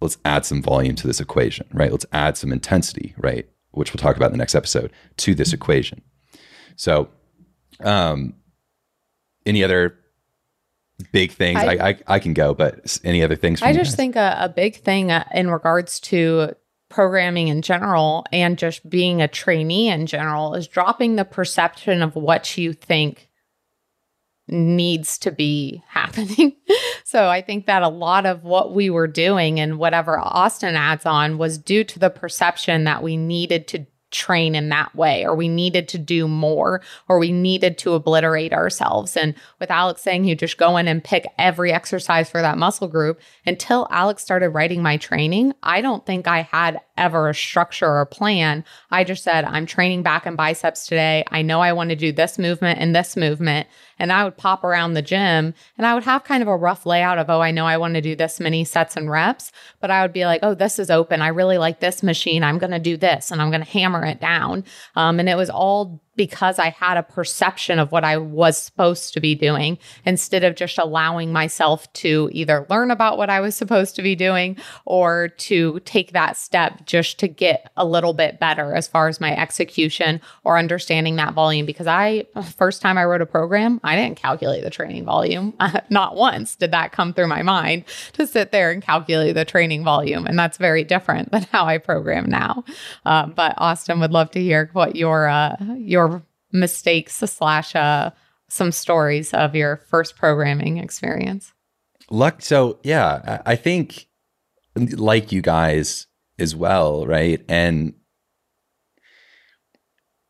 let's add some volume to this equation right? Let's add some intensity right? Which we'll talk about in the next episode to this equation. So um any other big things. I, I, I, can go, but any other things? I just think a, a, big thing uh, in regards to programming in general and just being a trainee in general is dropping the perception of what you think needs to be happening. so I think that a lot of what we were doing and whatever Austin adds on was due to the perception that we needed to train in that way or we needed to do more or we needed to obliterate ourselves. And with alex saying you just go in and pick every exercise for that muscle group until alex started writing my training i don't think i had ever a structure or plan. I just said i'm training back and biceps today. I know i want to do this movement and this movement and I would pop around the gym and I would have kind of a rough layout of, oh, I know I want to do this many sets and reps, but I would be like, oh, this is open. I really like this machine. I'm going to do this and I'm going to hammer it down. Um, and it was all because I had a perception of what I was supposed to be doing instead of just allowing myself to either learn about what I was supposed to be doing or to take that step just to get a little bit better as far as my execution or understanding that volume. Because I, first time I wrote a program, I didn't calculate the training volume. Not once did that come through my mind to sit there and calculate the training volume. And that's very different than how I program now. Uh, but Austin would love to hear what your, uh, your mistakes slash uh, some stories of your first programming experience. Luck. So yeah, I think like you guys as well, right? And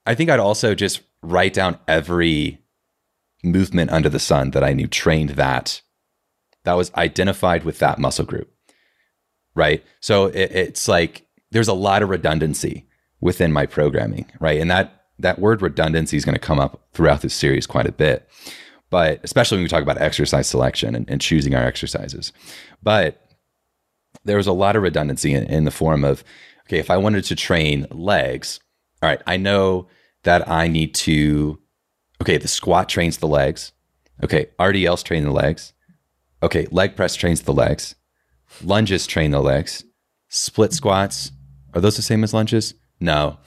I think I'd also just write down every movement under the sun that I knew trained that that was identified with that muscle group, right? So it, it's like there's a lot of redundancy within my programming, right? And that that word redundancy is going to come up throughout this series quite a bit, but especially when we talk about exercise selection and, and choosing our exercises. But there was a lot of redundancy in, in the form of, okay, if I wanted to train legs, all right, I know that I need to, okay, the squat trains the legs. Okay, RDLs train the legs. Okay, leg press trains the legs. Lunges train the legs. Split squats, are those the same as lunges? No.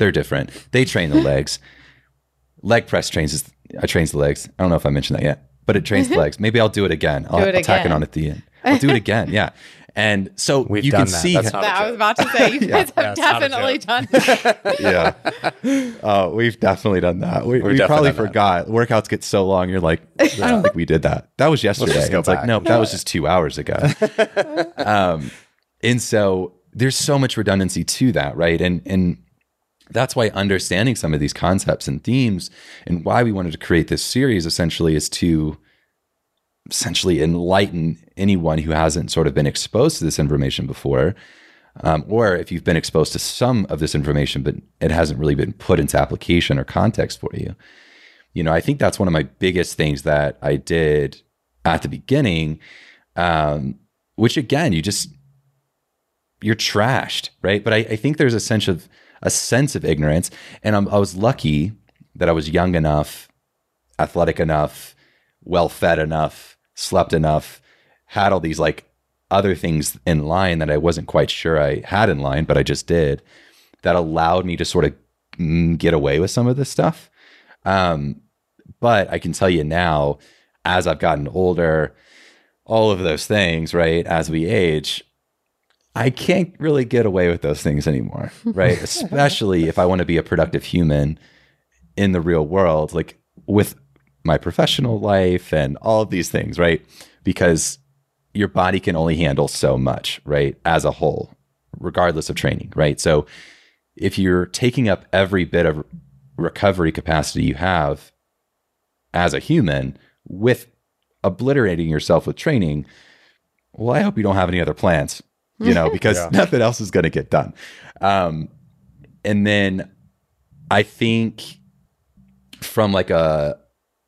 They're different. They train the legs. Leg press trains I trains the legs. I don't know if I mentioned that yet, but it trains the legs. Maybe I'll do it again. I'll, it I'll tack it on at the end. I'll do it again. Yeah. And so We've you done can that. see That's not- That a I was about to say, you guys Yeah, have it's not a definitely done that. yeah. Oh, we've definitely done that. We, we probably done that. forgot. Workouts get so long. You're like, I don't think we did that. That was yesterday. just go it's like, back. no, that was just two hours ago. um, and so there's so much redundancy to that, right? And and that's why understanding some of these concepts and themes and why we wanted to create this series essentially is to essentially enlighten anyone who hasn't sort of been exposed to this information before um, or if you've been exposed to some of this information but it hasn't really been put into application or context for you. You know i think that's one of my biggest things that i did at the beginning um, which again you just you're trashed right? But i, I think there's a sense of a sense of ignorance and I'm, i was lucky that i was young enough athletic enough well fed enough slept enough had all these like other things in line that I wasn't quite sure I had in line, but I just did that allowed me to sort of mm, get away with some of this stuff. Um, but I can tell you now, as I've gotten older, all of those things, right, as we age, I can't really get away with those things anymore, right? Especially if I want to be a productive human in the real world, like with my professional life and all of these things, right? Because your body can only handle so much, right? As a whole, regardless of training, right? So if you're taking up every bit of recovery capacity you have as a human with obliterating yourself with training, well, I hope you don't have any other plans, you know, because Yeah. nothing else is going to get done. Um, and then I think from like a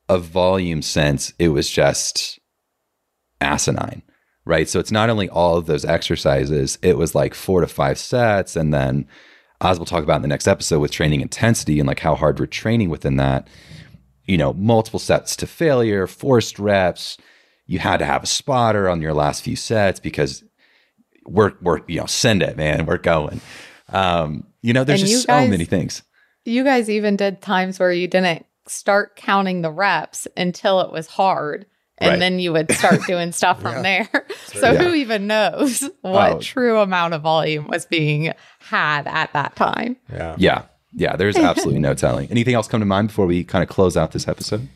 a volume sense, it was just asinine, right? So it's not only all of those exercises, it was like four to five sets. And then, as we'll talk about in the next episode with training intensity and like how hard we're training within that, you know, multiple sets to failure, forced reps. You had to have a spotter on your last few sets because we're, we're, you know, send it, man. We're going. Um, you know, there's And just you so guys- many things. You guys even did times where you didn't start counting the reps until it was hard. And Right. then you would start doing stuff from there. So Yeah. who even knows what Oh. true amount of volume was being had at that time? Yeah. Yeah. Yeah. There's absolutely no telling. Anything else come to mind before we kind of close out this episode?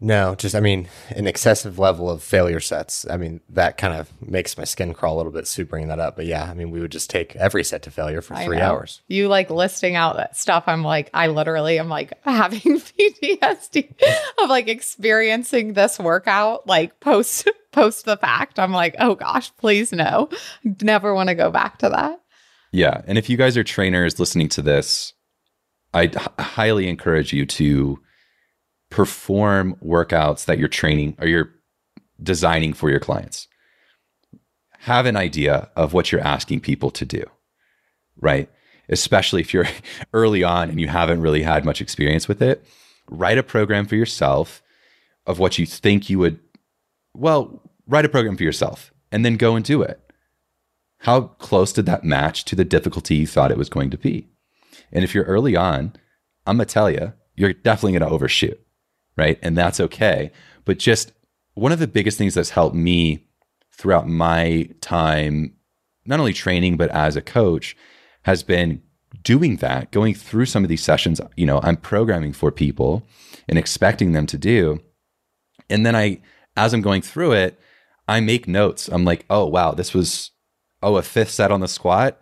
No, just I mean, an excessive level of failure sets. I mean, that kind of makes my skin crawl a little bit. Sue bringing that up, but yeah, I mean, we would just take every set to failure for I three know. hours. You like listing out that stuff. I'm like, I literally am like having PTSD of like experiencing this workout like post post the fact. I'm like, oh gosh, please no. Never want to go back to that. Yeah. And if you guys are trainers listening to this, I h- highly encourage you to perform workouts that you're training or you're designing for your clients. Have an idea of what you're asking people to do, right? Especially if you're early on and you haven't really had much experience with it. Write a program for yourself of what you think you would, well, write a program for yourself and then go and do it how close did that match to the difficulty you thought it was going to be? And if you're early on, I'm going to tell you, you're definitely going to overshoot, right? And that's okay. But just one of the biggest things that's helped me throughout my time, not only training, but as a coach, has been doing that, going through some of these sessions. You know, I'm programming for people and expecting them to do. And then I, as I'm going through it, I make notes. I'm like, oh, wow, this was oh, a fifth set on the squat.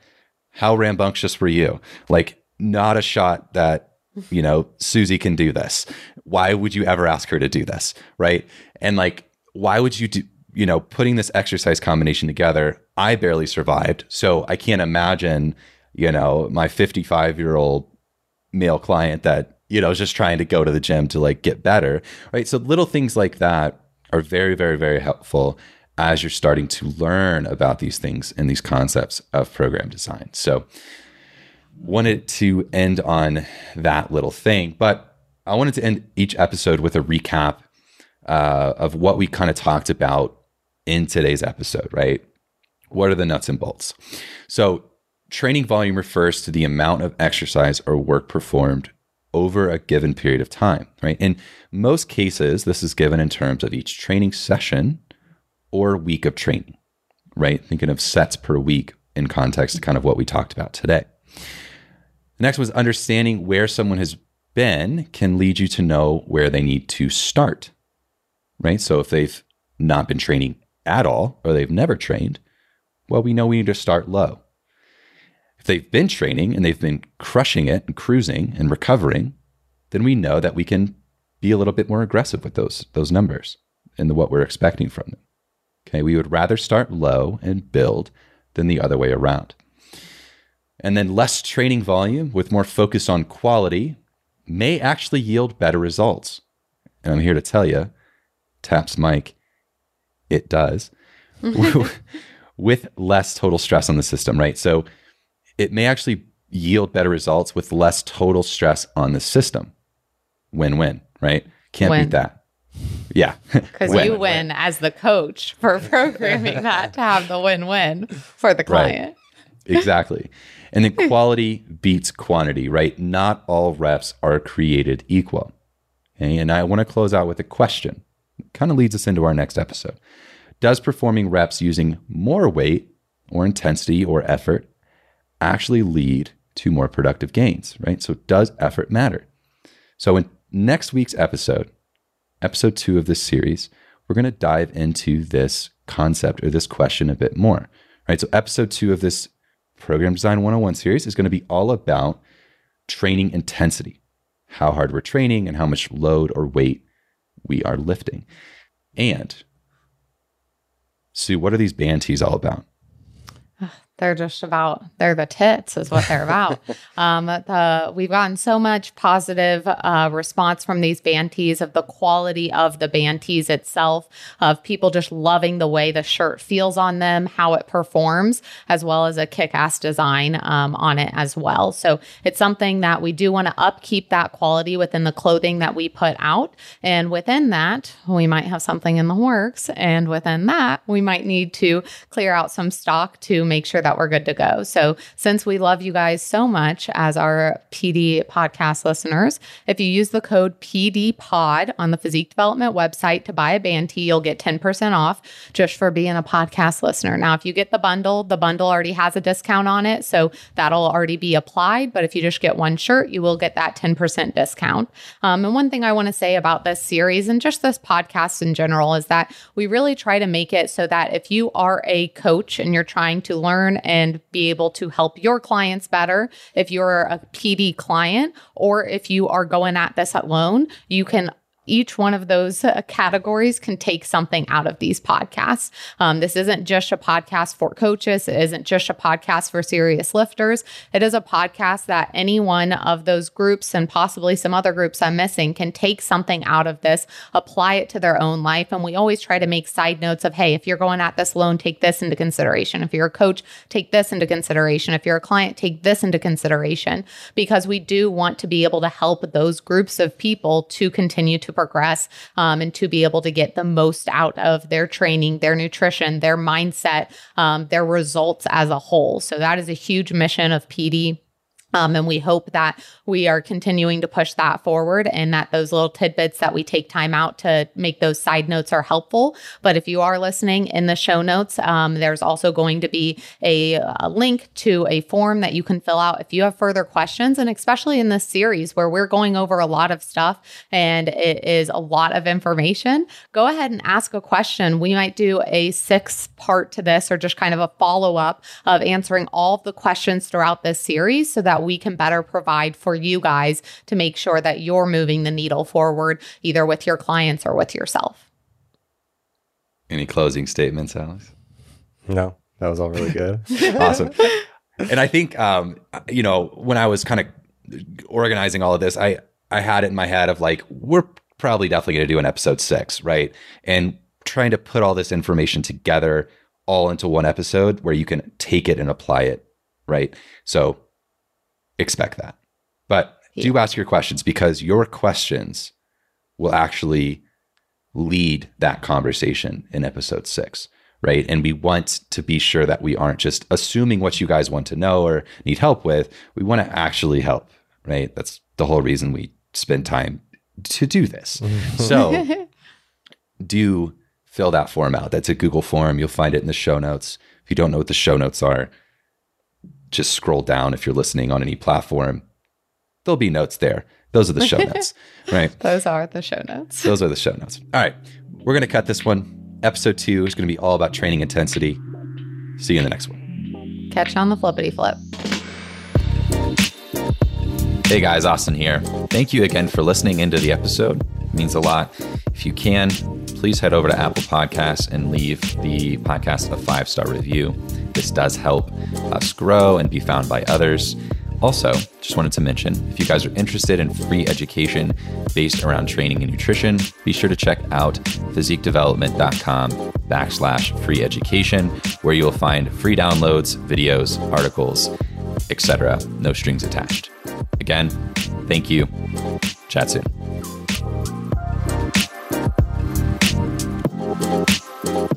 How rambunctious were you? Like, not a shot that, you know, Susie can do this. Why would you ever ask her to do this? Right. And like, why would you do, you know, putting this exercise combination together? I barely survived. So I can't imagine, you know, my 55 year old male client that, you know, is just trying to go to the gym to like get better. Right. So little things like that are very, very, very helpful as you're starting to learn about these things and these concepts of program design. So, wanted to end on that little thing, but I wanted to end each episode with a recap uh, of what we kind of talked about in today's episode, right? What are the nuts and bolts? So, training volume refers to the amount of exercise or work performed over a given period of time, right? In most cases, this is given in terms of each training session or week of training, right? Thinking of sets per week in context to kind of what we talked about today. The next was understanding where someone has been can lead you to know where they need to start, right? So if they've not been training at all or they've never trained, well, we know we need to start low. If they've been training and they've been crushing it and cruising and recovering, then we know that we can be a little bit more aggressive with those those numbers and the, what we're expecting from them. Okay, we would rather start low and build than the other way around. And then less training volume with more focus on quality may actually yield better results. And I'm here to tell you, taps Mike, it does. with less total stress on the system, right? So it may actually yield better results with less total stress on the system. Win win, right? Can't Win. beat that. Yeah. Because you win as the coach for programming that to have the win win for the client. Right. exactly. And then hmm. quality beats quantity, right? Not all reps are created equal. Okay? And I want to close out with a question. Kind of leads us into our next episode. Does performing reps using more weight or intensity or effort actually lead to more productive gains, right? So does effort matter? So in next week's episode, episode two of this series, we're going to dive into this concept or this question a bit more, right? So episode two of this Program Design 101 series is going to be all about training intensity, how hard we're training and how much load or weight we are lifting. And Sue, what are these band tees all about? They're just about they're the tits is what they're about. um, the, we've gotten so much positive uh, response from these band tees of the quality of the band tees itself, of people just loving the way the shirt feels on them, how it performs, as well as a kick-ass design um, on it as well. So it's something that we do want to upkeep that quality within the clothing that we put out, and within that we might have something in the works, and within that we might need to clear out some stock to make sure that we're good to go. So, since we love you guys so much as our PD podcast listeners, if you use the code PDPOD on the physique development website to buy a band tee, you'll get 10% off just for being a podcast listener. Now, if you get the bundle, the bundle already has a discount on it. So, that'll already be applied. But if you just get one shirt, you will get that 10% discount. Um, and one thing I want to say about this series and just this podcast in general is that we really try to make it so that if you are a coach and you're trying to learn and be able to help your clients better, if you're a PD client or if you are going at this alone, you can each one of those uh, categories can take something out of these podcasts. Um, this isn't just a podcast for coaches. It isn't just a podcast for serious lifters. It is a podcast that any one of those groups and possibly some other groups I'm missing can take something out of this, apply it to their own life. And we always try to make side notes of, hey, if you're going at this alone, take this into consideration. If you're a coach, take this into consideration. If you're a client, take this into consideration because we do want to be able to help those groups of people to continue to progress um, and to be able to get the most out of their training, their nutrition, their mindset, um, their results as a whole. So that is a huge mission of PD. Um, and we hope that we are continuing to push that forward and that those little tidbits that we take time out to make those side notes are helpful. But if you are listening in the show notes, um, there's also going to be a, a link to a form that you can fill out if you have further questions. And especially in this series where we're going over a lot of stuff and it is a lot of information, go ahead and ask a question. We might do a six part to this or just kind of a follow up of answering all of the questions throughout this series so that we can better provide for you guys to make sure that you're moving the needle forward, either with your clients or with yourself. Any closing statements, Alex? No, that was all really good. awesome. And I think, um, you know, when I was kind of organizing all of this, I I had it in my head of like we're probably definitely going to do an episode six, right? And trying to put all this information together all into one episode where you can take it and apply it, right? So expect that. But do ask your questions because your questions will actually lead that conversation in episode six, right? And we want to be sure that we aren't just assuming what you guys want to know or need help with. We want to actually help, right? That's the whole reason we spend time to do this. Mm-hmm. so do fill that form out. That's a Google form. You'll find it in the show notes. If you don't know what the show notes are, just scroll down if you're listening on any platform. There'll be notes there. Those are the show notes, right? Those are the show notes. Those are the show notes. All right. We're going to cut this one. Episode two is going to be all about training intensity. See you in the next one. Catch you on the flippity flip. Hey guys, Austin here. Thank you again for listening into the episode. Means a lot. If you can, please head over to Apple Podcasts and leave the podcast a five star review. This does help us grow and be found by others. Also, just wanted to mention if you guys are interested in free education based around training and nutrition, be sure to check out physiquedevelopment.com backslash free education, where you will find free downloads, videos, articles, etc. No strings attached. Again, thank you. Chat soon. Thank you.